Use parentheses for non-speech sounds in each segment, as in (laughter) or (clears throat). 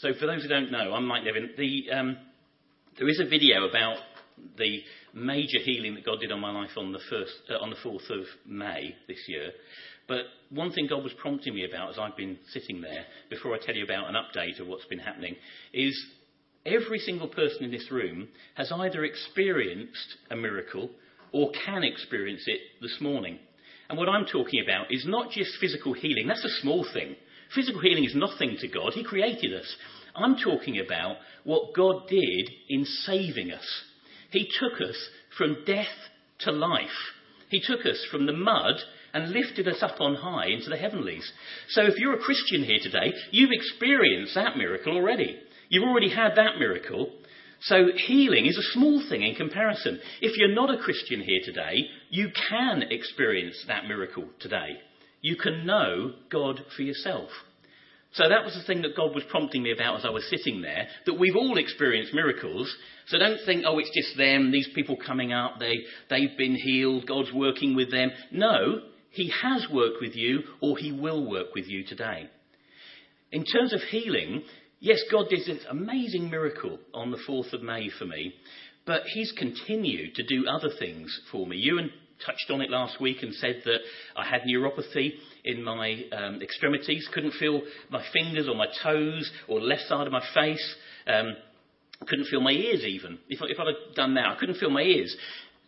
So, for those who don't know, I'm Mike Nevin. The, um, there is a video about the major healing that God did on my life on the, first, uh, on the 4th of May this year. But one thing God was prompting me about as I've been sitting there, before I tell you about an update of what's been happening, is every single person in this room has either experienced a miracle or can experience it this morning. And what I'm talking about is not just physical healing, that's a small thing. Physical healing is nothing to God, He created us. I'm talking about what God did in saving us. He took us from death to life. He took us from the mud and lifted us up on high into the heavenlies. So if you're a Christian here today, you've experienced that miracle already. You've already had that miracle. So healing is a small thing in comparison. If you're not a Christian here today, you can experience that miracle today. You can know God for yourself. So that was the thing that God was prompting me about as I was sitting there, that we've all experienced miracles. So don't think, oh, it's just them, these people coming up, they, they've been healed, God's working with them. No, He has worked with you, or He will work with you today. In terms of healing, yes, God did this amazing miracle on the 4th of May for me, but He's continued to do other things for me. Ewan touched on it last week and said that I had neuropathy in my um, extremities, couldn't feel my fingers or my toes or left side of my face. Um, couldn't feel my ears even. If, if I'd done that, I couldn't feel my ears.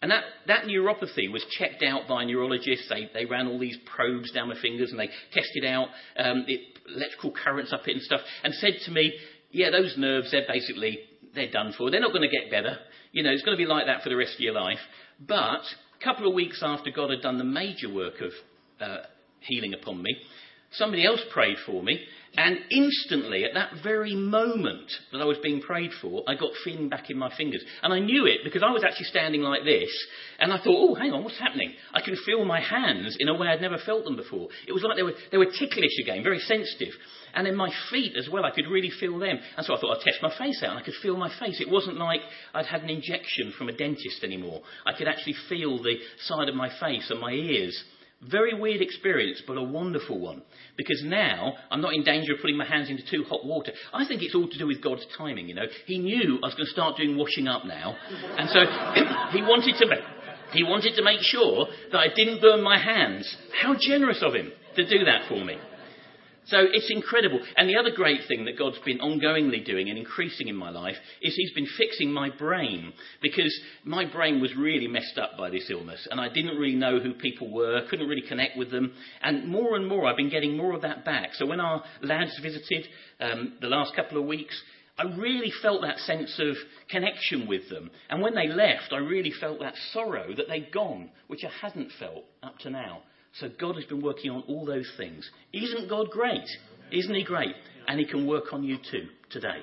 And that, that neuropathy was checked out by neurologists. They, they ran all these probes down my fingers and they tested out um, it, electrical currents up it and stuff and said to me, yeah, those nerves, they're basically, they're done for. They're not going to get better. You know, it's going to be like that for the rest of your life. But a couple of weeks after God had done the major work of uh, healing upon me, somebody else prayed for me and instantly, at that very moment that I was being prayed for, I got feeling back in my fingers. And I knew it because I was actually standing like this. And I thought, oh, hang on, what's happening? I can feel my hands in a way I'd never felt them before. It was like they were, they were ticklish again, very sensitive. And in my feet as well, I could really feel them. And so I thought I'd test my face out. And I could feel my face. It wasn't like I'd had an injection from a dentist anymore. I could actually feel the side of my face and my ears. Very weird experience, but a wonderful one. Because now I'm not in danger of putting my hands into too hot water. I think it's all to do with God's timing, you know. He knew I was going to start doing washing up now. And so (clears throat) he wanted to make, he wanted to make sure that I didn't burn my hands. How generous of him to do that for me. So it's incredible. And the other great thing that God's been ongoingly doing and increasing in my life is He's been fixing my brain because my brain was really messed up by this illness and I didn't really know who people were, couldn't really connect with them. And more and more, I've been getting more of that back. So when our lads visited um, the last couple of weeks, I really felt that sense of connection with them. And when they left, I really felt that sorrow that they'd gone, which I hadn't felt up to now. So God has been working on all those things. Isn't God great? Isn't He great? And He can work on you too today.